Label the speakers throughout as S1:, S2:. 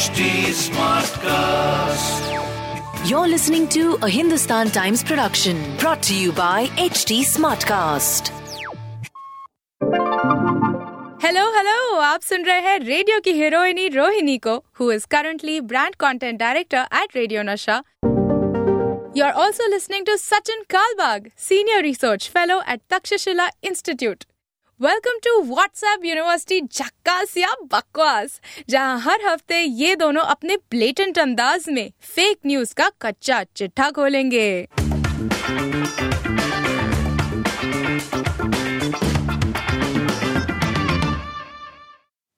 S1: HD Smartcast.
S2: You're listening to a Hindustan Times production brought to you by HT Smartcast.
S3: Hello hello आप सुन रहे हैं radio की हीरोइनी रोहिणी को who is currently brand content director at radio Nasha you are also listening to Sachin Kalbag senior research fellow at Takshashila institute welcome to WhatsApp university झक्कास या बकवास जहाँ हर हफ़्ते ये दोनों अपने ब्लेटेंट अंदाज में फेक न्यूज़ का कच्चा चिट्ठा खोलेंगे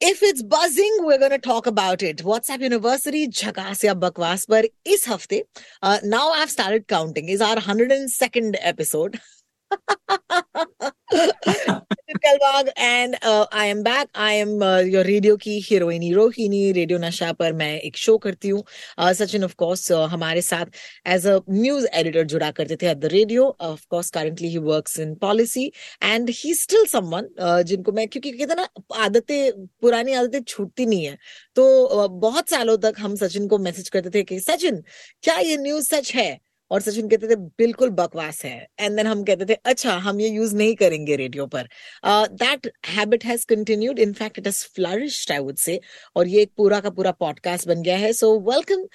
S4: If it's buzzing, we're going to talk about it. WhatsApp University, Jhakas ya Bakwas पर इस हफ़्ते, uh, now I've started counting, is our 102nd episode. Kalbag and uh, I am back. I am uh, की हीरोइनी Rohini radio नशा पर मैं एक show करती हूँ। सचिन ऑफ़ कोर्स हमारे साथ एज अ न्यूज़ एडिटर जुड़ा करते थे at the radio of course currently he works in policy and he still someone जिनको मैं क्योंकि कहते ना आदतें पुरानी आदतें छूटती नहीं है। तो uh, बहुत सालों तक हम सचिन को मैसेज करते थे कि सचिन क्या ये न्यूज़ सच है? और सचिन कहते थे, बिल्कुल बकवास है। एंड देन हम कहते थे अच्छा हम ये यूज़ नहीं करेंगे रेडियो पर। That habit has continued in fact it has flourished I would say और ये एक पूरा का पूरा पॉडकास्ट बन गया है. So welcome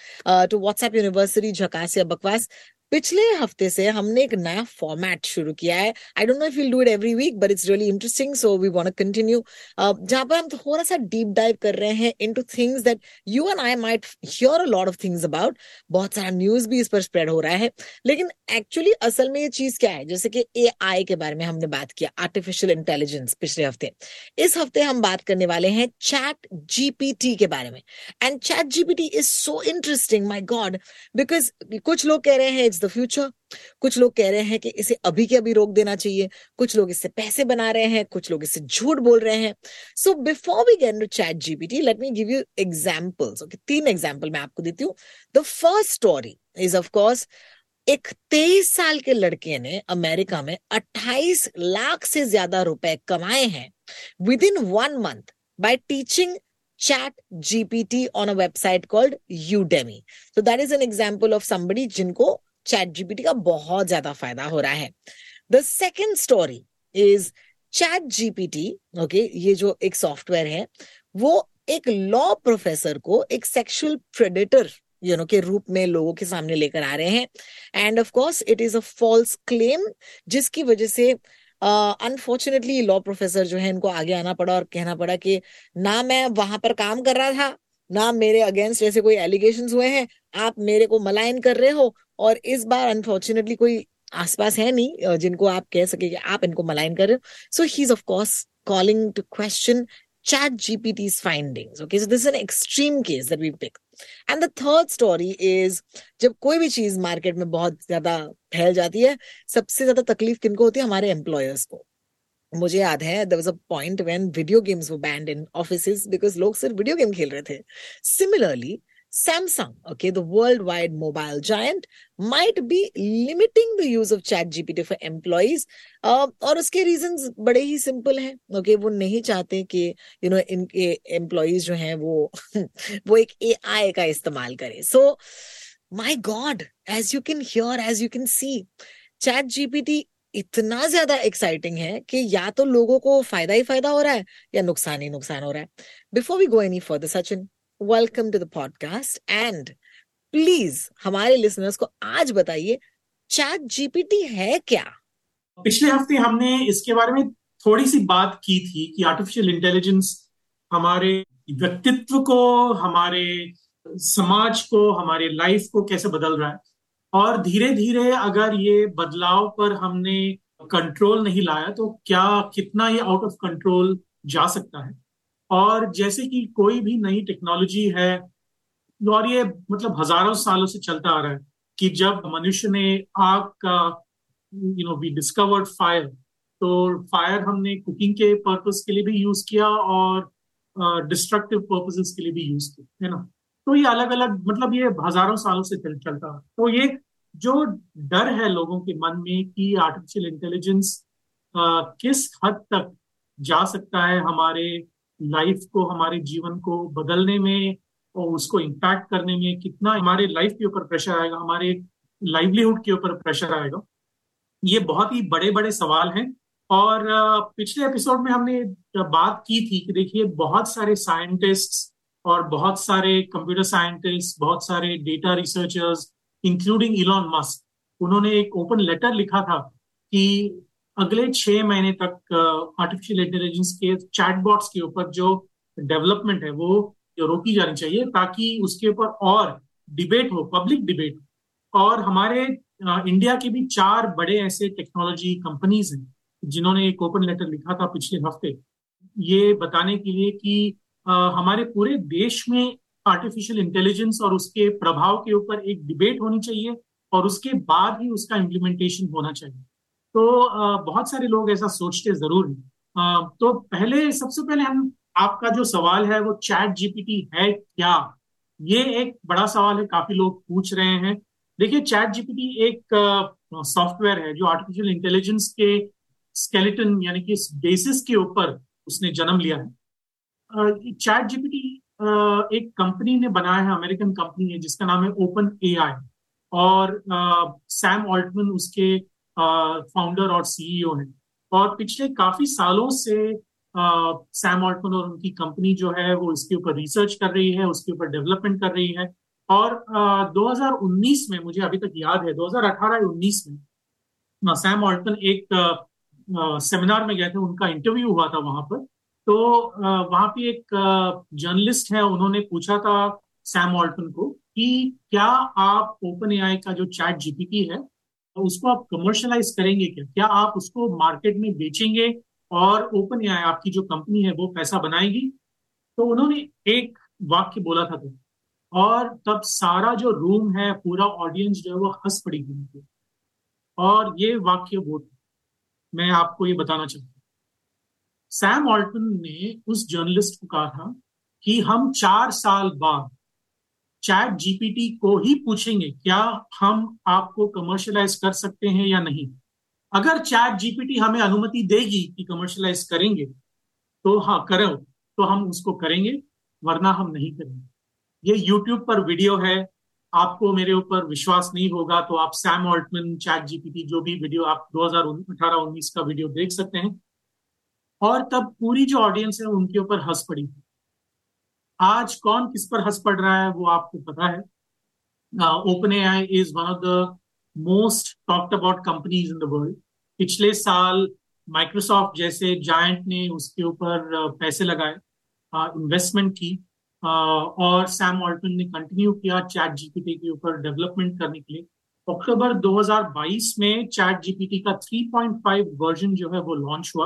S4: to WhatsApp university झकास या बकवास। पिछले हफ़्ते से हमने एक नया फॉर्मेट शुरू किया है। I don't know if will do it every week but it's really interesting so we want to continue जहाँ पर हम थोड़ा सा डीप डाइव कर रहे हैं into things that you and I might hear a lot of things about बहुत सारा न्यूज़ भी इस पर स्प्रेड हो रहा है। लेकिन एक्चुअली असल में ये चीज़ क्या है? जैसे कि ए के बारे में हमने बात किया आर्टिफिशियल इंटेलिजेंस पिछले हफ़्ते। इस हफ़्ते हम बात करने वाले हैं चैट जीपीटी के बारे में। And chat GPT is so interesting my god because कुछ लोग कह रहे हैं इट्स द फ्यूचर कुछ लोग कह रहे हैं कि इसे अभी के अभी रोक देना चाहिए। कुछ लोग इससे पैसे बना रहे हैं, कुछ लोग इससे झूठ बोल रहे हैं। So before we get to chat GPT let me give you examples okay तीन एग्जांपल मैं आपको देती हूँ। The first story is of course एक तेईस साल के लड़के ने अमेरिका में 28 लाख से ज़्यादा रुपए कमाए हैं within one month by teaching chat gpt on a website called udemy. So, that is an example of somebody जिनको चैट जीपीटी का बहुत ज़्यादा फ़ायदा हो रहा है। The second story is chat GPT okay ये जो एक सॉफ्टवेयर है, वो एक लॉ प्रोफेसर को एक सेक्सुअल प्रेडेटर यू नो के रूप में लोगों के सामने लेकर आ रहे हैं। And of course it is a false claim जिसकी वजह से अनफॉर्चुनेटली लॉ प्रोफेसर जो है, इनको आगे आना पड़ा और कहना पड़ा कि ना मैं वहाँ पर काम कर रहा था, ना मेरे अगेंस्ट ऐसे कोई एलिगेशन हुए हैं, आप मेरे को मलाइन कर रहे हो और इस बार अनफॉर्चुनेटली कोई आसपास है नहीं जिनको आप कह सके कि आप इनको मलाइन कर रहे हो so he is of course calling to question chat GPT's findings. Okay, so this is an extreme case that we pick. And the third story जब कोई भी चीज़ मार्केट में बहुत ज़्यादा फैल जाती है सबसे ज़्यादा तकलीफ़ किनको होती है हमारे एम्प्लॉयर्स को मुझे याद है there was a point when video games वो बैंड इन ऑफ़िस बिकॉज़ लोग सिर्फ़ वीडियो गेम खेल रहे थे similarly Samsung, okay, the worldwide mobile giant, might be limiting the use of Chat GPT for employees. Uh, और उसके reasons बड़े ही simple हैं okay? वो नहीं चाहते कि यू नो इनके एम्प्लॉयज़ जो हैं वो वो एक एआई का इस्तेमाल करें so my god as you can hear as you can see chat GPT इतना ज़्यादा एक्साइटिंग है कि या तो लोगों को फ़ायदा ही फ़ायदा हो रहा है या नुकसान ही नुकसान हो रहा है before we go any further Sachin welcome to the podcast and please हमारे लिसनर्स को आज बताइए चैट जीपीटी है क्या?
S5: पिछले हफ़्ते हमने इसके बारे में थोड़ी सी बात की थी कि आर्टिफिशियल इंटेलिजेंस हमारे व्यक्तित्व को, हमारे समाज को, हमारे लाइफ को कैसे बदल रहा है। और धीरे धीरे अगर ये बदलाव पर हमने कंट्रोल नहीं लाया तो क्या कितना ये आउट ऑफ़ कंट्रोल जा सकता है? और जैसे कि कोई भी नई टेक्नोलॉजी है और ये मतलब हज़ारों सालों से चलता आ रहा है कि जब मनुष्य ने आग का you know we discovered fire तो फायर हमने कुकिंग के पर्पस के लिए भी यूज़ किया और डिस्ट्रक्टिव uh, पर्पसेस के लिए भी यूज़ किया है ना? तो ये अलग अलग मतलब ये हज़ारों सालों से चल, चलता है। तो ये जो डर है लोगों के मन में कि आर्टिफिशियल इंटेलिजेंस किस हद तक जा सकता है हमारे लाइफ को, हमारे जीवन को बदलने में और उसको इम्पैक्ट करने में कितना हमारे लाइफ के ऊपर प्रेशर आएगा, हमारे लाइवलीहुड के ऊपर प्रेशर आएगा। ये बहुत ही बड़े बड़े सवाल हैं और पिछले एपिसोड में हमने बात की थी कि देखिए, बहुत सारे साइंटिस्ट और बहुत सारे कंप्यूटर साइंटिस्ट बहुत सारे data researchers including Elon Musk उन्होंने एक ओपन लेटर लिखा था कि अगले छह महीने तक आर्टिफिशियल इंटेलिजेंस के चैटबॉट्स के ऊपर जो डेवलपमेंट है, वो रोकी जानी चाहिए ताकि उसके ऊपर और डिबेट हो पब्लिक डिबेट और हमारे इंडिया के भी चार बड़े ऐसे टेक्नोलॉजी कंपनीज़ हैं, जिन्होंने एक ओपन लेटर लिखा था पिछले हफ़्ते। ये बताने के लिए कि हमारे पूरे देश में आर्टिफिशियल इंटेलिजेंस और उसके प्रभाव के ऊपर एक डिबेट होनी चाहिए और उसके बाद ही उसका इम्प्लीमेंटेशन होना चाहिए। तो बहुत सारे लोग ऐसा सोचते ज़रूर हैं। तो पहले, सबसे पहले हम, आपका जो सवाल है, वो चैट जीपीटी है क्या? ये एक बड़ा सवाल है, काफ़ी लोग पूछ रहे हैं। देखिए, चैट जीपीटी एक सॉफ्टवेयर है जो आर्टिफिशियल इंटेलिजेंस के स्केलेटन, यानी कि बेसिस के ऊपर उसने जन्म लिया है। चैट जीपीटी एक कंपनी ने बनाया है, अमेरिकन कंपनी है, जिसका नाम है ओपन एआई और सैम ऑल्टमन उसके फाउंडर और सीईओ हैं। और पिछले काफ़ी सालों से सैम ऑल्टमन और उनकी कंपनी जो है वो इसके ऊपर रिसर्च कर रही है उसके ऊपर डेवलपमेंट कर रही है। और आ, 2019 में मुझे अभी तक याद है 2018-19 में सैम ऑल्टन एक सेमिनार uh, में गए थे उनका इंटरव्यू हुआ था वहाँ पर। तो uh, वहाँ पे एक जर्नलिस्ट है उन्होंने पूछा था सैम ऑल्टन को कि क्या आप ओपन ए का जो चैट जीपीटी है उसको आप कमर्शलाइज करेंगे क्या? क्या आप उसको मार्केट में बेचेंगे और ओपन ए आपकी जो कंपनी है वो पैसा बनाएगी? तो उन्होंने एक वाक्य बोला था तो। और तब सारा जो रूम है, पूरा ऑडियंस जो है वो हंस पड़ी थी और ये वाक्य वो मैं आपको ये बताना चाहता हूँ। सैम ऑल्टन ने उस जर्नलिस्ट को कहा था कि हम चार साल बाद चैट जीपीटी को ही पूछेंगे, क्या हम आपको कमर्शलाइज कर सकते हैं या नहीं? अगर चैट जीपीटी हमें अनुमति देगी कि कमर्शलाइज करेंगे तो हाँ करो तो हम उसको करेंगे, वरना हम नहीं करेंगे। ये यूट्यूब पर वीडियो है, आपको मेरे ऊपर विश्वास नहीं होगा तो आप सैम ऑल्टमन चैट जीपीटी, जो भी वीडियो आप 2018-19 का वीडियो देख सकते हैं। और तब पूरी जो ऑडियंस है, उनके ऊपर हंस पड़ी। थी आज कौन किस पर हंस पड़ रहा है वो आपको पता है। Open A I is one of the most talked about companies in the world पिछले साल माइक्रोसॉफ्ट जैसे जायंट ने उसके ऊपर पैसे लगाए इन्वेस्टमेंट की और सैम ऑल्टन ने कंटिन्यू किया चैट जीपीटी के ऊपर डेवलपमेंट करने के लिए। अक्टूबर 2022 में चैट जीपीटी का 3.5 वर्जन जो है वो लॉन्च हुआ।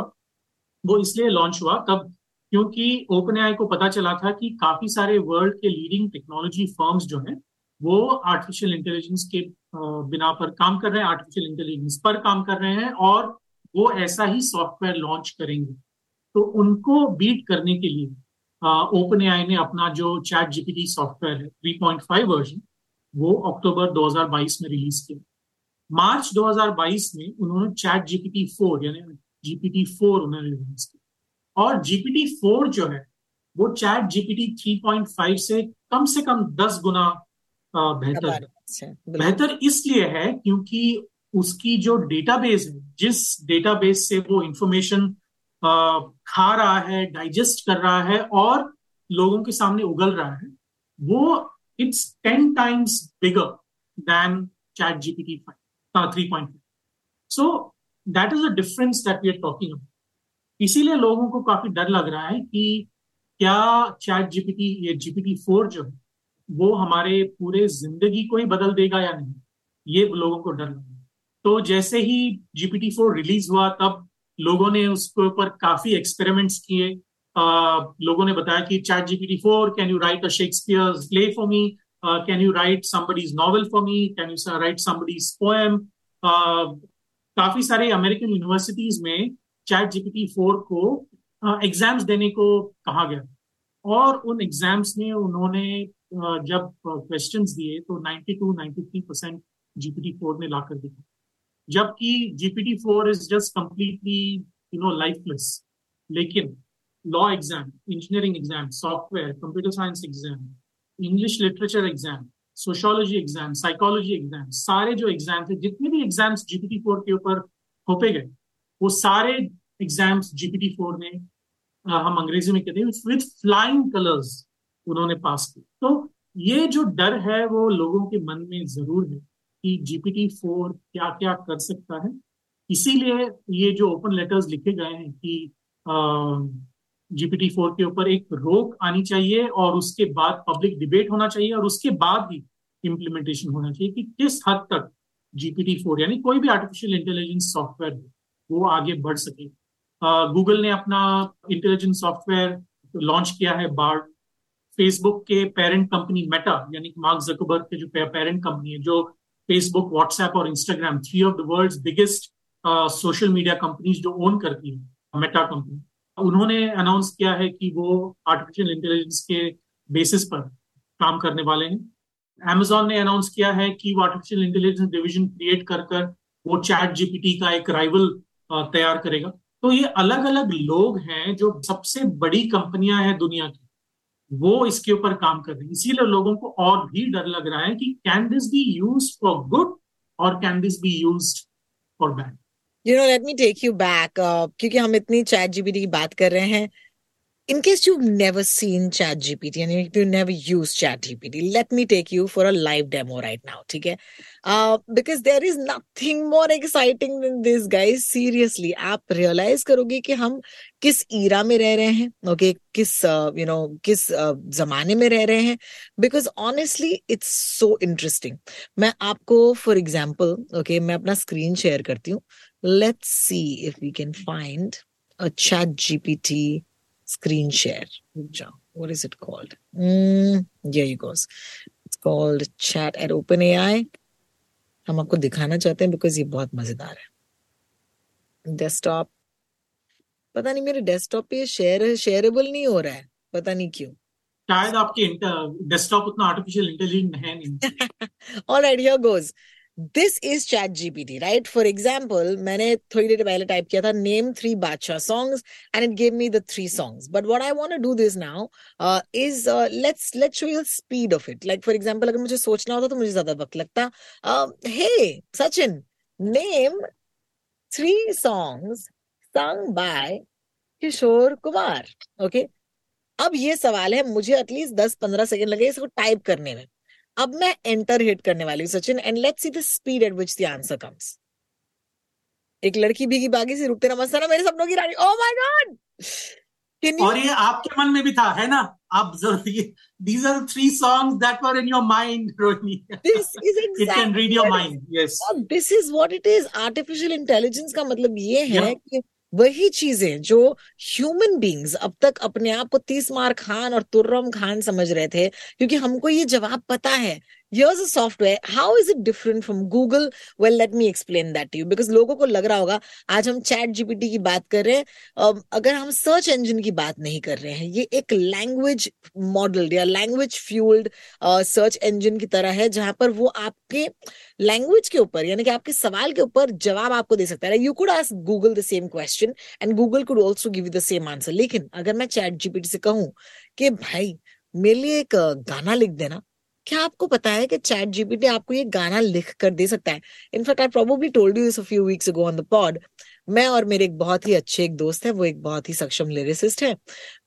S5: वो इसलिए लॉन्च हुआ, तब क्योंकि ओपन आई को पता चला था कि काफ़ी सारे वर्ल्ड के लीडिंग टेक्नोलॉजी फर्म्स जो हैं, वो आर्टिफिशियल इंटेलिजेंस के बिना पर काम कर रहे हैं आर्टिफिशियल इंटेलिजेंस पर काम कर रहे हैं और वो ऐसा ही सॉफ्टवेयर लॉन्च करेंगे। तो उनको बीट करने के लिए ओपन आई ने अपना जो चैट जीपीटी सॉफ्टवेयर है 3.5 वर्जन वो अक्टूबर 2022 में रिलीज़ किया। मार्च 2022 में उन्होंने चैट जीपीटी फोर यानी जीपीटी फोर उन्होंने रिलीज़ किया। और जीपीटी फोर जो है वो चैट जीपीटी 3.5 से कम से कम 10 गुना बेहतर है। बेहतर इसलिए है क्योंकि उसकी जो डेटाबेस है जिस डेटाबेस से वो इंफॉर्मेशन खा रहा है डाइजेस्ट कर रहा है और लोगों के सामने उगल रहा है वो it's ten times bigger than chat GPT three point so that is a difference that we are talking about इसीलिए लोगों को काफ़ी डर लग रहा है कि क्या चैट जीपीटी, ये जीपीटी फोर जो है, वो हमारे पूरे ज़िंदगी को ही बदल देगा या नहीं? ये लोगों को डर लग रहा है। तो जैसे ही जीपीटी फोर रिलीज़ हुआ, तब लोगों ने उसके ऊपर काफ़ी एक्सपेरिमेंट्स किए। लोगों ने बताया कि chat GPT four can you write a Shakespeare play for me can you write somebody's novel for me can you write somebody's poem काफ़ी सारे अमेरिकन यूनिवर्सिटीज में चैट जीपीटी फोर को एग्ज़ाम्स देने को कहा गया। और उन एग्ज़ाम्स में उन्होंने जब क्वेश्चन दिए तो 92 93 परसेंट जीपीटी फोर ने लाकर दिया जबकि GPT four is just completely you know lifeless लेकिन law exam engineering exam software computer science exam English literature exam sociology exam psychology exam सारे जो एग्ज़ाम थे, जितने भी एग्ज़ाम्स जीपीटी फोर के ऊपर थोपे गए, वो सारे एग्ज़ाम्स जीपीटी फोर ने हम अंग्रेज़ी में कहते हैं विथ फ्लाइंग कलर्स उन्होंने पास किए। तो ये जो डर है वो लोगों के मन में ज़रूर है कि जीपीटी फोर क्या क्या कर सकता है। इसीलिए ये जो ओपन लेटर्स लिखे गए हैं कि जीपीटी फोर के ऊपर एक रोक आनी चाहिए और उसके बाद पब्लिक डिबेट होना चाहिए और उसके बाद ही इम्प्लीमेंटेशन होना चाहिए कि किस हद तक जीपीटी फोर यानी कोई भी आर्टिफिशियल इंटेलिजेंस सॉफ्टवेयर वो आगे बढ़ सके। गूगल ने अपना इंटेलिजेंस सॉफ्टवेयर लॉन्च किया है बार्ड फेसबुक के पेरेंट कंपनी मेटा यानी मार्क जकबर्ग के जो पेरेंट कंपनी है, जो फेसबुक व्हाट्सएप और Instagram three of the world biggest social media companies जो ओन करती है मेटा कंपनी उन्होंने अनाउंस किया है कि वो आर्टिफिशियल इंटेलिजेंस के बेसिस पर काम करने वाले हैं। एमेजॉन ने अनाउंस किया है कि वो आर्टिफिशियल इंटेलिजेंस डिविजन क्रिएट कर कर वो चैट जीपीटी का एक राइवल तैयार करेगा। तो ये अलग अलग लोग हैं जो सबसे बड़ी कंपनियाँ हैं दुनिया की। वो इसके ऊपर काम कर रही है। इसीलिए लोगों को और भी डर लग रहा है कि can this be use for good और can this be use for bad
S4: you know let me take you back क्योंकि हम इतनी चैट जीबीटी की बात कर रहे हैं। in case you've never seen chat gpt and you've never used chat gpt let me take you for a live demo right now okay uh, because there is nothing more exciting than this guys seriously आप realize करोगे कि हम किस ईरा में रह रहे हैं okay okay? किस यू uh, नो किस uh, जमाने में रह रहे हैं because honestly it's so interesting मैं आपको फॉर एग्जाम्पल ओके मैं अपना स्क्रीन शेयर करती हूँ let's see if we can find a chat gpt screen share. What is it called? Mm, here you goes. It's called chat at openai. हम आपको दिखाना चाहते हैं बिकॉज़ ये बहुत मज़ेदार है। डेस्कटॉप पता नहीं मेरे डेस्कटॉप पे शेयर शेयरेबल नहीं हो रहा है। पता नहीं क्यों।
S5: शायद आपके डेस्कटॉप उतना आर्टिफिशियल इंटेलिजेंट है नहीं।
S4: Alright here goes this is chat GPT right for example मैंने थोड़ी देर पहले टाइप किया था name three Badshah songs and it gave me the three songs but what I want to do this now is let's let's show you speed of it like for example अगर मुझे सोचना होता तो मुझे ज़्यादा वक्त लगता। Hey Sachin name three songs sung by Kishore Kumar okay अब ये सवाल है, मुझे एटलीस्ट दस पंद्रह सेकेंड लगे इसको टाइप करने में। अब मैं एंटर हिट करने वाली हूँ Sachin and let see the at which the comes एक लड़की भीगी बागी से रुकते नमस्ते ना मेरे सपनों की रानी। ओ माय गॉड
S5: और ये आपके मन में भी था है ना? आप these three song that were in your mind Rohini can read your mind
S4: this is what it is artificial intelligence का मतलब ये है yeah. कि वही चीज़ें जो ह्यूमन बींग्स अब तक अपने आप को तीस मार खान और तुर्रम खान समझ रहे थे, क्योंकि हमको ये जवाब पता है here's a software. How is it different from google? Well, let me explain that to you. Because लोगों को लग रहा होगा, आज हम चैट जीपीटी की बात कर रहे हैं। अगर हम सर्च इंजन की बात नहीं कर रहे हैं, ये एक लैंग्वेज मॉडल या लैंग्वेज फ्यूल्ड सर्च इंजन की तरह है, जहाँ पर वो आपके लैंग्वेज के ऊपर, यानी कि आपके सवाल के ऊपर जवाब आपको दे सकता है। You could ask Google the same question and Google could also give the same answer लेकिन अगर मैं चैट जीपीटी से कहूँ कि भाई, मेरे लिए एक गाना लिख देना क्या आपको पता है कि चैट जीपीटी आपको ये गाना लिख कर दे सकता है? In fact I probably told you this a few weeks ago on the pod मैं और मेरे एक बहुत ही अच्छे एक दोस्त है, वो एक बहुत ही सक्षम लिरिसिस्ट है।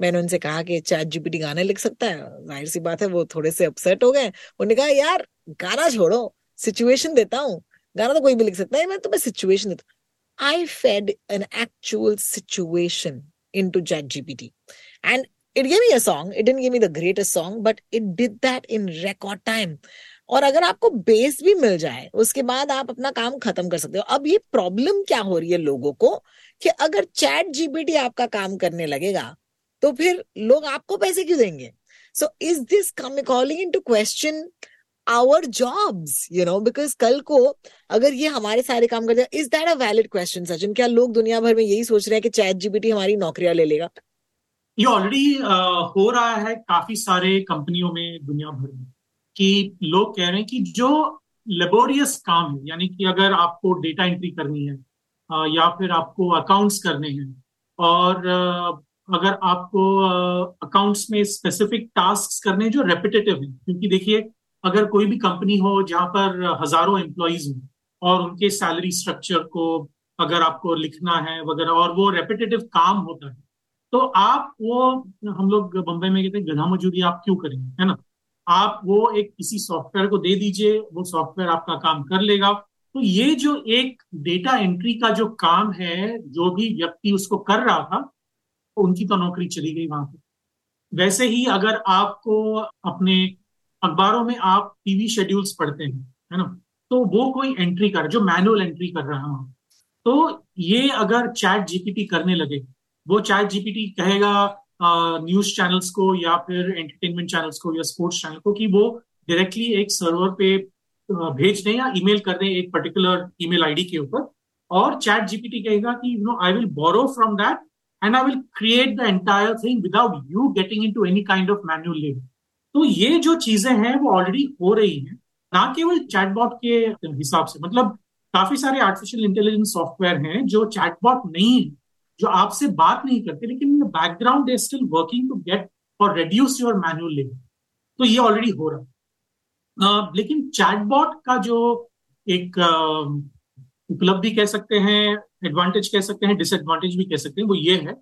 S4: मैंने उनसे कहा कि चैट जीपीटी गाने लिख सकता है। ज़ाहिर सी बात है, वो थोड़े से अपसेट हो गए। उन्होंने कहा, यार, गाना छोड़ो। सिचुएशन देता हूँ। गाना तो कोई भी लिख सकता है। मैं तुम्हें सिचुएशन देता I fed an actual situation into chat GPT and it gave me a song. It didn't give me the greatest song, but it did that in record time. और अगर आपको बेस भी मिल जाए, उसके बाद आप अपना काम खत्म कर सकते हो। अब ये प्रॉब्लम क्या हो रही है लोगों को कि अगर चैट जीपीटी आपका काम करने लगेगा तो फिर लोग आपको पैसे क्यों देंगे? So is this calling into question our jobs you know because कल को अगर ये हमारे सारे काम कर is that a valid question Sachin क्या लोग दुनिया भर में यही सोच रहे हैं कि चैट जीपीटी हमारी नौकरियाँ ले लेगा?
S5: ये ऑलरेडी हो रहा है काफ़ी सारे कंपनियों में दुनिया भर में कि लोग कह रहे हैं कि जो लेबोरियस काम है, यानी कि अगर आपको डेटा एंट्री करनी है या फिर आपको अकाउंट्स करने हैं और अगर आपको अकाउंट्स में स्पेसिफिक टास्क करने जो रेपिटेटिव है, क्योंकि देखिए, अगर कोई भी कंपनी हो जहाँ पर हज़ारों एम्प्लॉयज़ हो और उनके सैलरी स्ट्रक्चर को अगर आपको लिखना है वगैरह और वो रेपिटेटिव काम होता है तो आप वो, हम लोग बम्बई में कहते हैं, गधा मजूरी आप क्यों करेंगे, है ना? आप वो एक किसी सॉफ्टवेयर को दे दीजिए, वो सॉफ्टवेयर आपका काम कर लेगा। तो ये जो एक डेटा एंट्री का जो काम है, जो भी व्यक्ति उसको कर रहा था तो उनकी तो नौकरी चली गई वहाँ पर वैसे ही अगर आपको अपने अखबारों में आप टीवी शेड्यूल्स पढ़ते हैं, है ना? तो वो कोई एंट्री कर, जो मैनुअल एंट्री कर रहा है। तो ये अगर चैट जीपीटी करने लगे वो चैट जीपीटी कहेगा न्यूज़ चैनल्स को या फिर एंटरटेनमेंट चैनल्स को या स्पोर्ट्स चैनल को कि वो डायरेक्टली एक सर्वर पे भेज दें या ईमेल कर दें एक पर्टिकुलर ईमेल आईडी के ऊपर। और चैट जीपीटी कहेगा कि you know I will borrow from that and I will create the entire thing without you getting into any kind of manual labour तो ये जो चीज़ें हैं वो ऑलरेडी हो रही हैं, ना केवल चैटबॉट के हिसाब से। मतलब काफ़ी सारे आर्टिफिशियल इंटेलिजेंस सॉफ्टवेयर हैं जो चैटबॉट नहीं है। जो आपसे बात नहीं करते, लेकिन background they still working to get और रिड्यूस योर मैनुअल लेबर तो ये ऑलरेडी हो रहा है। लेकिन चैटबॉट का जो एक उपलब्धि कह सकते हैं एडवांटेज कह सकते हैं डिसएडवांटेज भी कह सकते हैं, वो ये है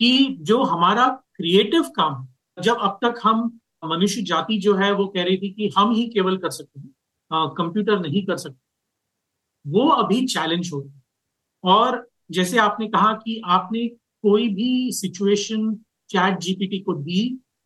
S5: कि जो हमारा क्रिएटिव काम जब अब तक हम मनुष्य जाति जो है, वो कह रही थी कि हम ही केवल कर सकते हैं कंप्यूटर नहीं कर सकते, वो अभी चैलेंज हो रही और जैसे आपने कहा कि आपने कोई भी सिचुएशन चैट जीपीटी को दी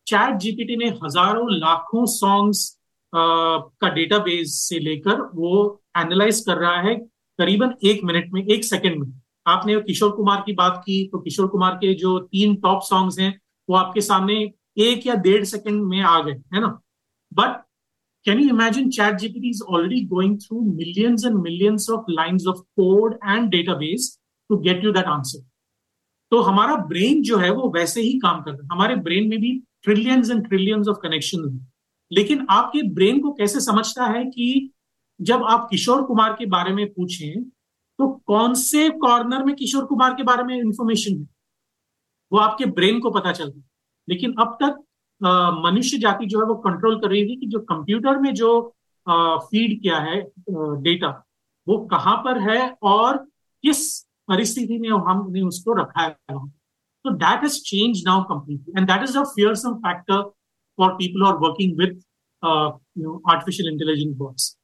S5: चैट जीपीटी ने हज़ारों लाखों सॉन्ग्स का डेटाबेस से लेकर वो एनालाइज कर रहा है करीबन एक मिनट में, एक सेकंड में। आपने किशोर कुमार की बात की तो किशोर कुमार के जो तीन टॉप सॉन्ग्स हैं, वो आपके सामने एक या डेढ़ सेकंड में आ गए, है ना? But Can you imagine ChatGPT is already going through millions and millions of lines of code and database to get you that answer तो हमारा ब्रेन जो है वो वैसे ही काम करता है। हमारे ब्रेन में भी trillions and trillions of connection है। लेकिन आपके ब्रेन को कैसे समझता है कि जब आप किशोर कुमार के बारे में पूछें तो कौन से कॉर्नर में किशोर कुमार के बारे में इंफॉर्मेशन है? वो आपके ब्रेन को पता चलता है। लेकिन अब तक मनुष्य जाति जो है वो कंट्रोल कर रही थी कि जो कंप्यूटर में जो फ़ीड किया है डेटा वो कहाँ पर है और किस परिस्थिति में हमने उसको रखा है तो that is change now completely and that is a fearsome factor for people are working with artificial intelligence bots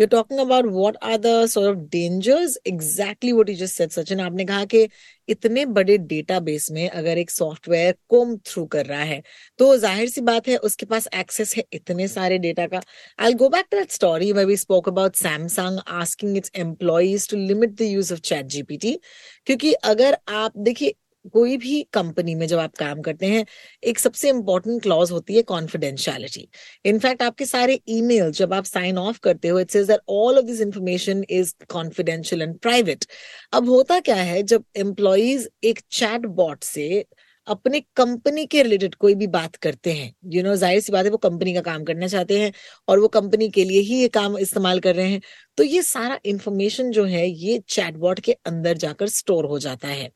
S4: you're talking about what are the sort of dangers? Exactly what you just said Sachin आपने कहा कि इतने बड़े database में अगर एक software कोम through कर रहा है तो ज़ाहिर सी बात है, उसके पास एक्सेस है इतने सारे डेटा का। I go back to that story way we spoke about Samsung asking its employees to limit the use of chat GPT क्योंकि अगर आप, देखिए कोई भी कंपनी में जब आप काम करते हैं, एक सबसे इंपॉर्टेंट क्लॉज होती है कॉन्फिडेंशियलिटी इनफैक्ट आपके सारे ईमेल जब आप साइन ऑफ़ करते हो it's that all of this information is confidential and private अब होता क्या है, जब एम्प्लॉयज़ एक चैट बॉट से अपने कंपनी के रिलेटेड कोई भी बात करते हैं। यू नो ज़ाहिर सी बात है, वो कंपनी का काम करना चाहते हैं और वो कंपनी के लिए ही ये काम इस्तेमाल कर रहे हैं। तो ये सारा इंफॉर्मेशन जो है, ये चैटबॉट के अंदर जाकर स्टोर हो जाता है।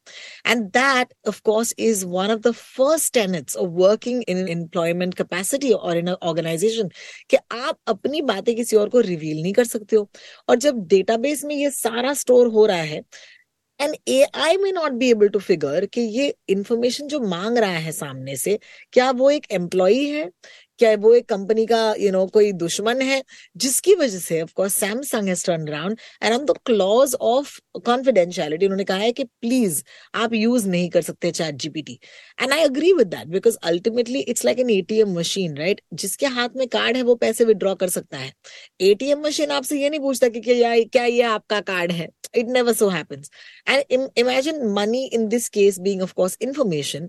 S4: And that of course is one of the first tenets of working in employment capacity और इन ऑर्गेनाइजेशन कि आप अपनी बातें किसी और को रिवील नहीं कर सकते हो। और जब डेटाबेस में ये सारा स्टोर हो रहा है and A I may not be able to figure कि ये इंफॉर्मेशन जो मांग रहा है सामने से, क्या वो एक एम्प्लॉय है? क्या वो एक कंपनी का यू you नो know, कोई दुश्मन है जिसकी वजह से of course Samsung has turn around and on the clause of confidentiality उन्होंने कहा है कि प्लीज़ आप यूज़ नहीं कर सकते chat GPT and I agree with that because ultimately it's like an ATM machine right जिसके हाथ में कार्ड है वो पैसे विड्रॉ कर सकता है. एटीएम मशीन आपसे ये नहीं पूछता कि क्या, क्या ये आपका कार्ड है. It never so happens and imagine money in this case being of course information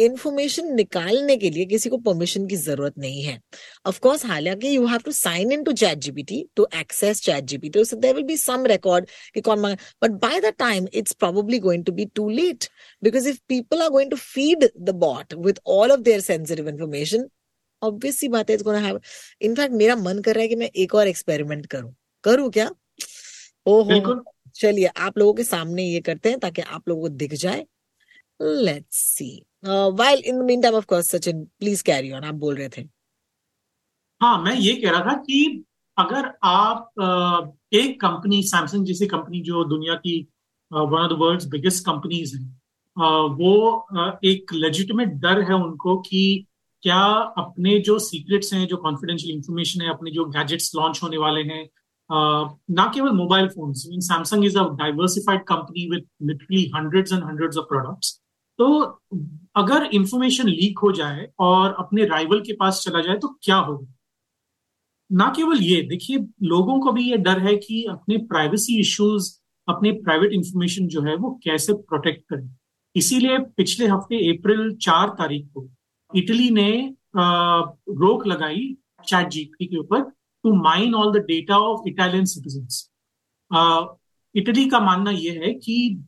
S4: information निकालने के लिए किसी को परमिशन की ज़रूरत नहीं है। ऑफ़ कोर्स हालाँकि you have to sign in to ChatGPT to access ChatGPT so there will be some record कि कौन मांगा but by the time it's probably going to be too late because if people are going to feed the bot with all of their sensitive information obviously बात है in fact मेरा मन कर रहा है कि मैं एक और एक्सपेरिमेंट करूँ। करूँ क्या? ओहो चलिए आप लोगों के सामने ये करते हैं ताकि आप लोगों को दिख जाए। Let's see while in the meantime of course Sachin please carry on आप बोल रहे थे।
S5: हाँ मैं ये कह रहा था कि अगर आप एक कंपनी सैमसंग जैसी कंपनी जो दुनिया की one of the world's biggest companies है वो एक लेजिटिमेट डर है उनको कि क्या अपने जो सीक्रेट्स हैं, जो कॉन्फिडेंशियल इंफॉर्मेशन है, अपने जो गैजेट्स लॉन्च होने वाले हैं ना केवल mobile phone Samsung is a diversified company with literally hundreds and hundreds of products तो अगर इंफॉर्मेशन लीक हो जाए और अपने राइवल के पास चला जाए तो क्या होगा? ना केवल ये, देखिए, लोगों को भी ये डर है कि अपने प्राइवेसी इश्यूज़ अपने प्राइवेट इंफॉर्मेशन जो है वो कैसे प्रोटेक्ट करें। इसीलिए पिछले हफ़्ते अप्रैल चार तारीख को इटली ने रोक लगाई चैट जीपी के ऊपर to mine all the data of Italian citizen Italy का मानना यह है कि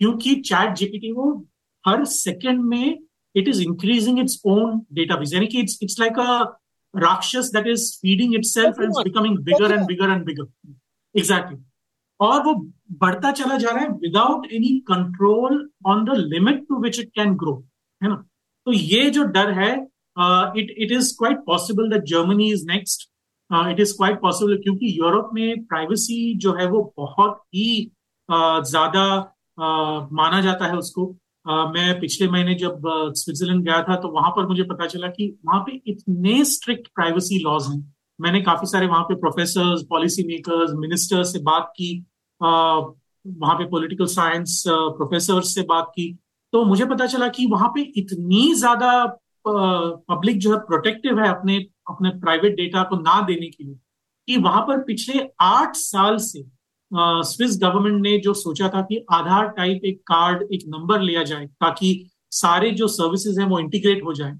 S5: क्योंकि चैट जीपीटी वो हर सेकेंड में it is increasing its own database यानी कि इट्स इट्स लाइक अ राक्षस that is feeding itself and becoming bigger and bigger and bigger exactly और वो बढ़ता चला जा रहा है without any control on the limit to which it can grow है ना? तो ये जो डर है it it is quite possible that Germany is next it is quite possible क्योंकि यूरोप में प्राइवेसी जो है वो बहुत ही uh, ज़्यादा uh, माना जाता है उसको। मैं पिछले महीने जब स्विट्जरलैंड गया था तो वहाँ पर मुझे पता चला कि वहाँ पे इतने स्ट्रिक्ट प्राइवेसी लॉज हैं। मैंने काफ़ी सारे वहाँ पे प्रोफेसर पॉलिसी मेकर्स मिनिस्टर्स से बात की वहाँ पे पॉलिटिकल साइंस प्रोफेसर से बात की। तो मुझे पता चला कि वहाँ पे इतनी ज़्यादा पब्लिक जो है प्रोटेक्टिव है अपने अपने प्राइवेट डेटा को ना देने के लिए कि वहाँ पर पिछले आठ साल से स्विस गवर्नमेंट ने जो सोचा था कि आधार टाइप एक कार्ड एक नंबर लिया जाए, ताकि सारे जो सर्विसेज़ हैं वो इंटीग्रेट हो जाए।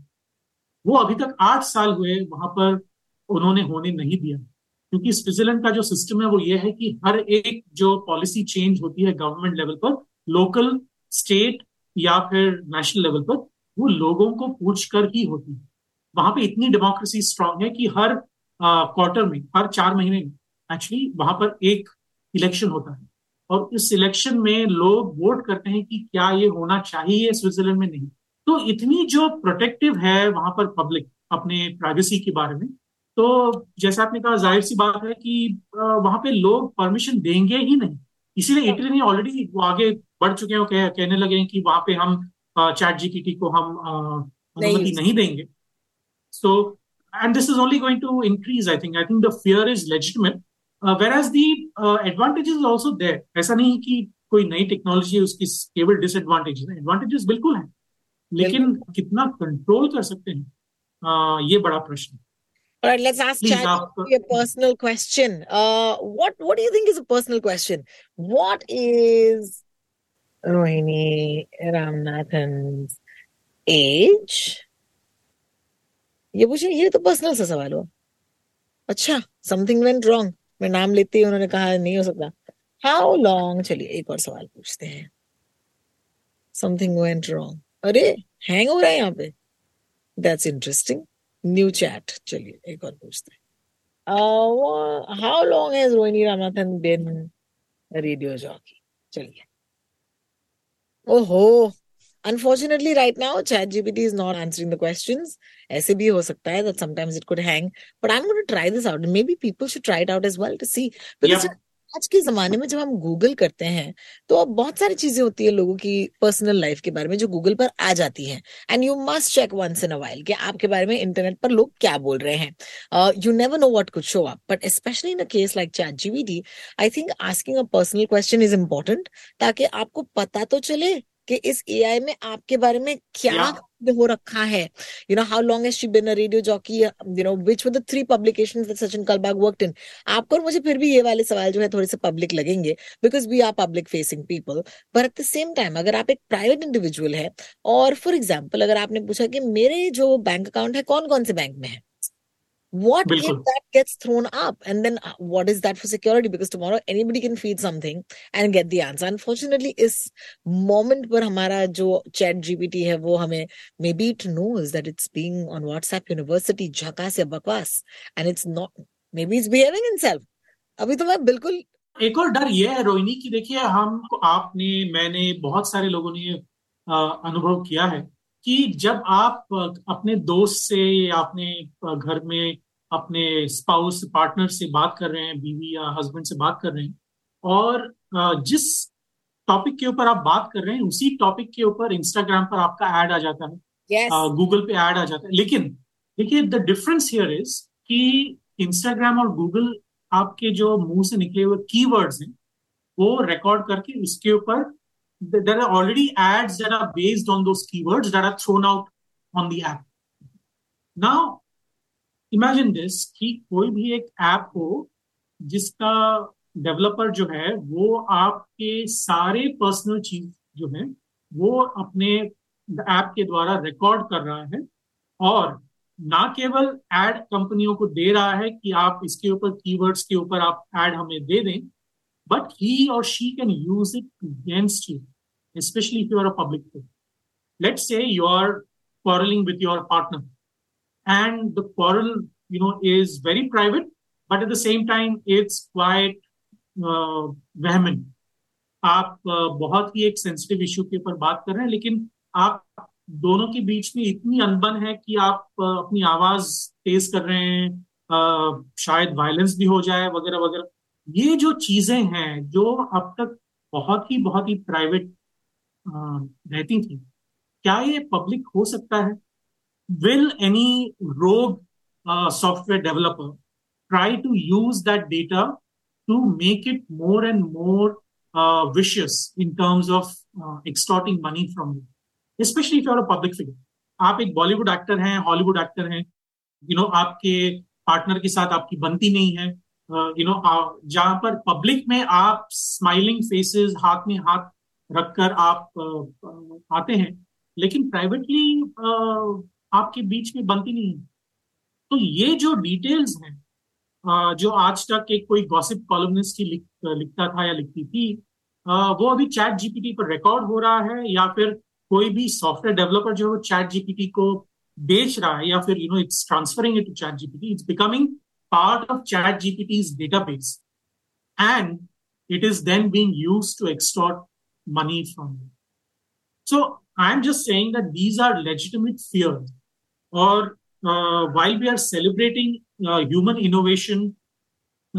S5: वो अभी तक आठ साल हुए, वहाँ पर उन्होंने होने नहीं दिया। क्योंकि स्विट्जरलैंड का जो सिस्टम है वो ये है कि हर एक जो पॉलिसी चेंज होती है गवर्नमेंट लेवल पर लोकल स्टेट या फिर नेशनल लेवल पर, वो लोगों को पूछ कर ही होती है। वहाँ पे इतनी डेमोक्रेसी स्ट्रांग है कि हर क्वार्टर में, हर चार महीने में एक्चुअली वहाँ पर एक इलेक्शन होता है। और इस इलेक्शन में लोग वोट करते हैं कि क्या ये होना चाहिए स्विट्जरलैंड में नहीं। तो इतनी जो प्रोटेक्टिव है वहाँ पर पब्लिक अपने प्राइवेसी के बारे में तो जैसा आपने कहा ज़ाहिर सी बात है कि वहाँ पे लोग परमिशन देंगे ही नहीं। इसीलिए इटली ने ऑलरेडी वो आगे बढ़ चुके हैं कह, कहने लगे हैं कि वहाँ पे हम चैट जीपीटी को हम अनुमति नहीं देंगे। So and this is only going to increase I think I think the fear is legitimate whereas the advantages also there ऐसा नहीं कि कोई नई टेक्नोलॉजी है उसकी केवल डिसएडवांटेजेस है। एडवांटेजेस बिल्कुल है लेकिन कितना कंट्रोल कर सकते हैं? Uh, ये बड़ा प्रश्न है।
S4: All right, let's ask Please Chad a personal question. Uh, what what do you think is a personal question? What is Rohini Ramnathan's age? ये पूछे ये तो पर्सनल सा सवाल हुआ। अच्छा समथिंग वेंट रॉन्ग मैं नाम लेती ही, उन्होंने कहा, नहीं हो सकता। हाउ लॉन्ग चलिए, एक और सवाल पूछते हैं। समथिंग वेंट रॉन्ग अरे हैंग हो रहा है यहाँ पे। दैट्स इंटरेस्टिंग न्यू चैट चलिए, एक और पूछते हैं। How long has Rohini Ramanathan been radio jockey चलिए। ओहो! Unfortunately, right now, ChatGPT is not answering the questions. ऐसे भी हो सकता है that sometimes it could hang. But I'm going to try this out. And maybe people should try it out as well to see. Because yeah. आज के जमाने में जब हम गूगल करते हैं तो अब बहुत सारी चीज़ें होती है लोगों की पर्सनल लाइफ के बारे में जो गूगल पर आ जाती हैं and you must check once in a while कि आपके बारे में इंटरनेट पर लोग क्या बोल रहे हैं you never know what could show up but specially in a case like ChatGPT I think asking a personal question is important ताकि आपको पता तो चले कि इस एआई में आपके बारे में क्या yeah. हो रखा है? You know how long she been a radio jockey you know which were the three publications that Sachin Kalbag worked in आपको और मुझे फिर भी ये वाले सवाल जो है थोड़े से पब्लिक लगेंगे because we are public facing people but at the same time अगर आप एक प्राइवेट इंडिविजुअल है और फॉर एग्ज़ाम्पल अगर आपने पूछा कि मेरे जो बैंक अकाउंट है कौन कौन से बैंक में है? what Bilkul. if that gets thrown up and then uh, what is that for security because tomorrow anybody can feed something and get the answer unfortunately इस moment पर हमारा जो chat gpt है वो हमें maybe it knows that it's being on whatsapp university झकास या बकवास and it's not maybe it's behaving itself अभी तो मैं बिल्कुल
S5: एक और डर ये है रोहिणी की देखिए हम आपने मैंने बहुत सारे लोगों ने अनुभव किया है कि जब आप अपने दोस्त से या अपने घर में अपने स्पाउस पार्टनर से बात कर रहे हैं बीवी या हस्बैंड से बात कर रहे हैं और जिस टॉपिक के ऊपर आप बात कर रहे हैं उसी टॉपिक के ऊपर इंस्टाग्राम पर आपका एड आ जाता है गूगल yes. पे एड आ जाता है लेकिन देखिए द डिफरेंस हियर इज़ कि इंस्टाग्राम और गूगल आपके जो मुँह से निकले हुए कीवर्ड्स हैं वो रिकॉर्ड करके उसके ऊपर there are already ads that are based on those keywords that are thrown out on the app. Now, imagine this कि कोई भी एक ऐप हो जिसका डेवलपर जो है वो आपके सारे पर्सनल चीज़ जो है वो अपने ऐप के द्वारा रिकॉर्ड कर रहा है और ना केवल एड कंपनियों को दे रहा है कि आप इसके ऊपर कीवर्ड्स के ऊपर आप एड हमें दे दें but he or she can use it against you, especially if you are a public figure. Let's say you are quarreling with your partner, and the quarrel, you know, is very private, but at the same time, it's quite uh, vehement. आप uh, बहुत ही एक sensitive issue के ऊपर बात कर रहे हैं लेकिन आप दोनों के बीच में इतनी अनबन है कि आप uh, अपनी आवाज़ तेज कर रहे हैं uh, शायद वायलेंस भी हो जाए वगैरह वगैरह ये जो चीज़ें हैं, जो अब तक बहुत ही बहुत ही प्राइवेट रहती थी, क्या ये पब्लिक हो सकता है? Will any rogue software developer try to use that data to make it more and more vicious in terms of extorting money from you specially if you're a public figure आप एक Bollywood actor हैं Hollywood actor हैं you know आपके partner के साथ आपकी बनती नहीं है यू नो जहाँ पर पब्लिक में आप स्माइलिंग फेसेस हाथ में हाथ रखकर आप uh, आते हैं लेकिन प्राइवेटली uh, आपके बीच में बनती नहीं है। तो ये जो डिटेल्स हैं uh, जो आज तक एक कोई गॉसिप कॉलमनिस्ट ही लिख, लिखता था या लिखती थी वो अभी चैट जीपीटी पर रिकॉर्ड हो रहा है या फिर कोई भी सॉफ्टवेयर डेवलपर जो है चैट जीपीटी को बेच रहा है या फिर you know it's transferring it to ChatGPT it's becoming part of ChatGPT's database. And it is then being used to extort money from you. So I'm just saying that these are legitimate fears. Or uh, while we are celebrating uh, human innovation,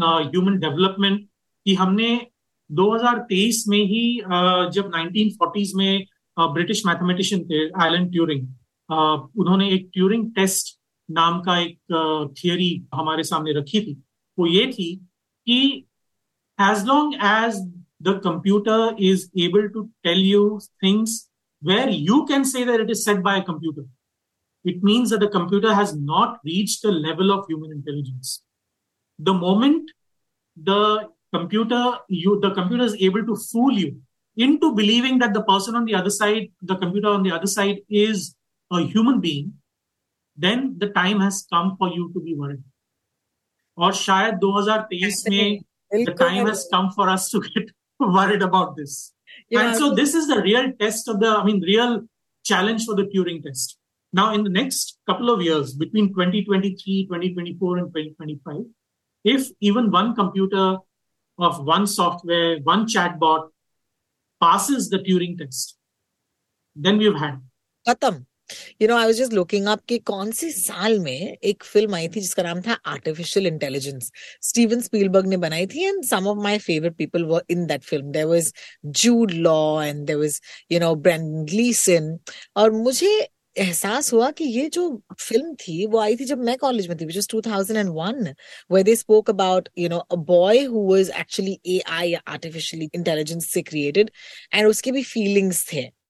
S5: uh, human development, कि हमने 2023 में ही uh, जब 1940s में British mathematician थे Alan Turing उन्होंने एक Turing test नाम का एक थियरी हमारे सामने रखी थी वो ये थी कि as long as the computer is able to tell you things where you can say that it is set by computer it means that the computer has not reached the level of human intelligence. The moment the computer, you the computer is able to fool you into believing that the person on the other side, the computer on the other side, is a human being, then the time has come for you to be worried. और शायद 2023 में the time has come for us to get worried about this. Yeah. And so this is the real test of the, I mean, real challenge for the Turing test. Now, in the next couple of years, between 2023, 2024, and 2025, if even one computer of one software, one chatbot passes the Turing test, then we've had.
S4: Khatam. You know I was just looking up कि कौन सी साल में एक film आई थी जिसका नाम था artificial intelligence Steven Spielberg ने बनाई थी and some of my favourite people were in that film there was Jude Law and there was you know Brendan Gleeson और मुझे एहसास हुआ कि ये जो फ़िल्म थी, वो आई थी जब मैं कॉलेज में थी which is 2001 where they spoke about you know, a boy who was actually AI artificially intelligence से created and उसके भी feelings थे.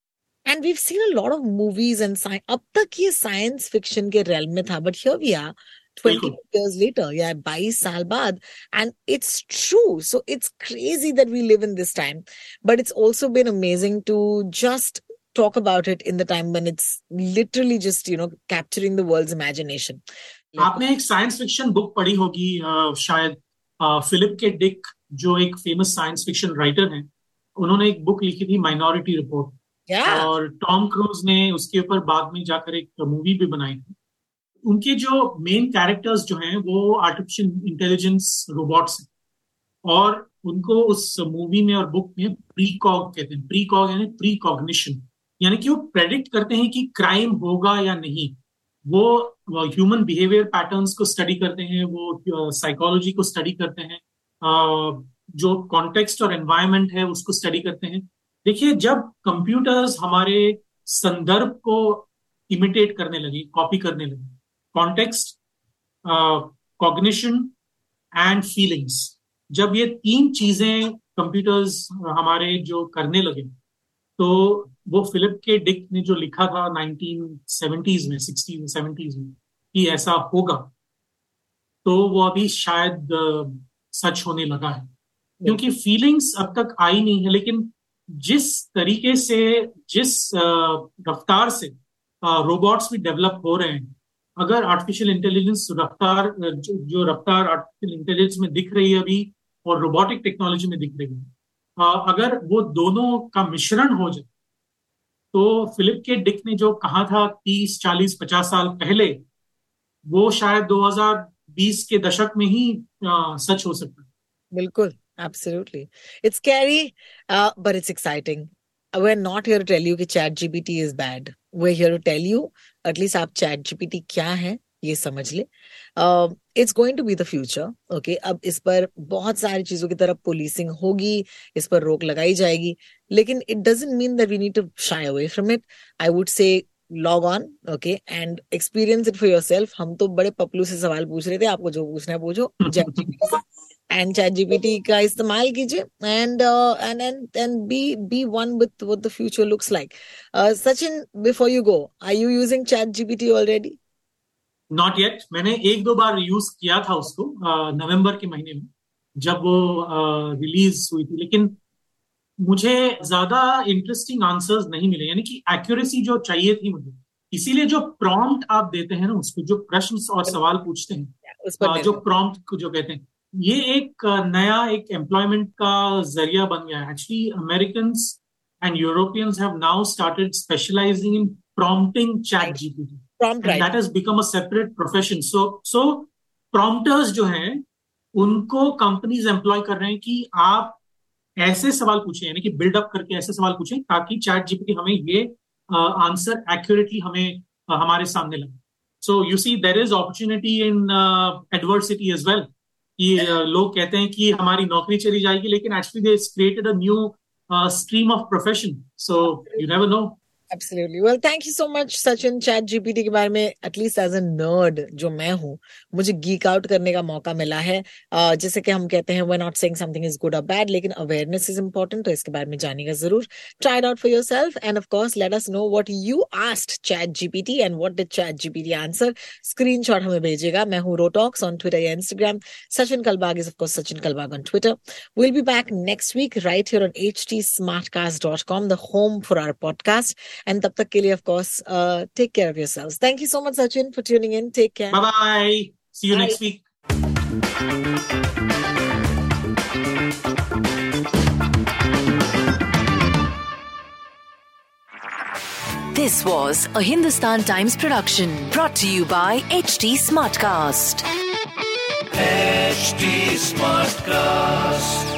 S4: and we seen a lot of movies and अब तक ये साइंस फिक्शन के रेल में था but here we are 20 years later yeah 22 saal baad and it's true so it's crazy that we live in this time but it's also been amazing to just talk about it in the time when it's literally just you know capturing the world's imagination
S5: आपने एक science fiction book पढ़ी होगी शायद Philip K Dick जो एक famous science fiction writer हैं उन्होंने एक बुक लिखी थी माइनॉरिटी रिपोर्ट
S4: yeah.
S5: और टॉम क्रूज ने उसके ऊपर बाद में जाकर एक मूवी भी बनाई थी। उनके जो मेन कैरेक्टर्स जो हैं, वो आर्टिफिशियल इंटेलिजेंस रोबोट्स हैं। और उनको उस मूवी में और बुक में प्री कॉग कहते हैं। प्री कॉग यानी प्री कॉग्निशन यानी कि वो प्रेडिक्ट करते हैं कि क्राइम होगा या नहीं। वो ह्यूमन बिहेवियर पैटर्न्स को स्टडी करते हैं, वो साइकोलॉजी को स्टडी करते हैं। जो कॉन्टेक्स्ट और एनवायरमेंट है, उसको स्टडी करते हैं। देखिए जब कंप्यूटर्स हमारे संदर्भ को इमिटेट करने लगी कॉपी करने लगी कॉन्टेक्स्ट कॉग्निशन एंड फीलिंग्स जब ये तीन चीज़ें कंप्यूटर्स हमारे जो करने लगे तो वो फिलिप के डिक ने जो लिखा था 1970s में 60s सेवेंटीज में कि ऐसा होगा तो वो अभी शायद सच होने लगा है। क्योंकि फीलिंग्स अब तक आई नहीं है लेकिन जिस तरीके से जिस रफ्तार से रोबोट्स भी डेवलप हो रहे हैं अगर आर्टिफिशियल इंटेलिजेंस रफ्तार जो रफ्तार आर्टिफिशियल इंटेलिजेंस में दिख रही है अभी और रोबोटिक टेक्नोलॉजी में दिख रही है अगर वो दोनों का मिश्रण हो जाए तो फिलिप के डिक ने जो कहा था तीस चालीस पचास साल पहले वो शायद 2020 के दशक में ही आ, सच हो सकता है।
S4: बिल्कुल। Absolutely. It's scary uh, but it's exciting. We're not here to tell you कि chat gpt is bad. We're here to tell you at least आप chat gpt क्या है ये समझ ले. It's going to be the future okay अब इस पर बहुत सारी चीज़ों की तरफ़ पुलिसिंग होगी इस पर रोक लगाई जाएगी लेकिन it doesn't mean that we need to shy away from it I would say log on okay and experience it for yourself हम तो बड़े पपलू से सवाल पूछ रहे थे आपको जो पूछना है पूछो. एंड चैट जीपीटी का इस्तेमाल कीजिए। And and and and be be one with what the future looks like Sachin before you go are you using ChatGPT already
S5: not yet मैंने एक दो बार यूज़ किया था उसको नवंबर के महीने में जब वो रिलीज़ हुई थी। लेकिन मुझे ज़्यादा इंटरेस्टिंग आंसर्स नहीं मिले। यानी कि एक्यूरेसी जो चाहिए थी मुझे। इसीलिए जो प्रॉम्प्ट आप देते हैं ना उसको जो प्रश्न और सवाल पूछते हैं जो प्रॉम्प्ट को जो कहते हैं ये एक नया एक एम्प्लॉयमेंट का ज़रिया बन गया है। Actually American and Europeans have now started specialising in prompting chat
S4: prompt
S5: and that has become a separate profession. So so prompters जो हैं उनको कंपनीज़ एम्प्लॉय कर रहे हैं कि आप ऐसे सवाल पूछें यानी कि बिल्डअप करके ऐसे सवाल पूछें ताकि चैट जीपीटी हमें ये आंसर uh, एक्यूरेटली हमें uh, हमारे सामने लगे। So you see there is opportunity in adversity as well कि लोग कहते हैं कि हमारी नौकरी चली जाएगी, लेकिन actually they created a new stream of profession so you never know
S4: Absolutely. Well, thank you so much, Sachin. Chat GPT के बारे में एटलीस्ट एज अ नर्ड जो मैं हूँ मुझे गीक आउट करने का मौका मिला है। uh, जैसे कि हम कहते हैं we not saying something is good और बैड लेकिन अवेयरनेस इज़ इंपॉर्टेंट तो इसके बारे में जानिएगा ज़रूर। Try out for yourself and of course let us know what you asked ChatGPT and what did ChatGPT answer screenshot हमें भेजेगा। मैं हूँ रोटॉक्स ऑन ट्विटर या Instagram Sachin Kalbag is of Sachin Kalbag on Twitter will be back next week right on H T Smartcast the home for our podcast And tab tak of course, uh, take care of yourselves. Thank you so much, Sachin, for tuning in. Take care. Bye
S5: bye. See you bye. next week.
S2: This was a Hindustan Times production brought to you by HD Smartcast.
S1: HD Smartcast.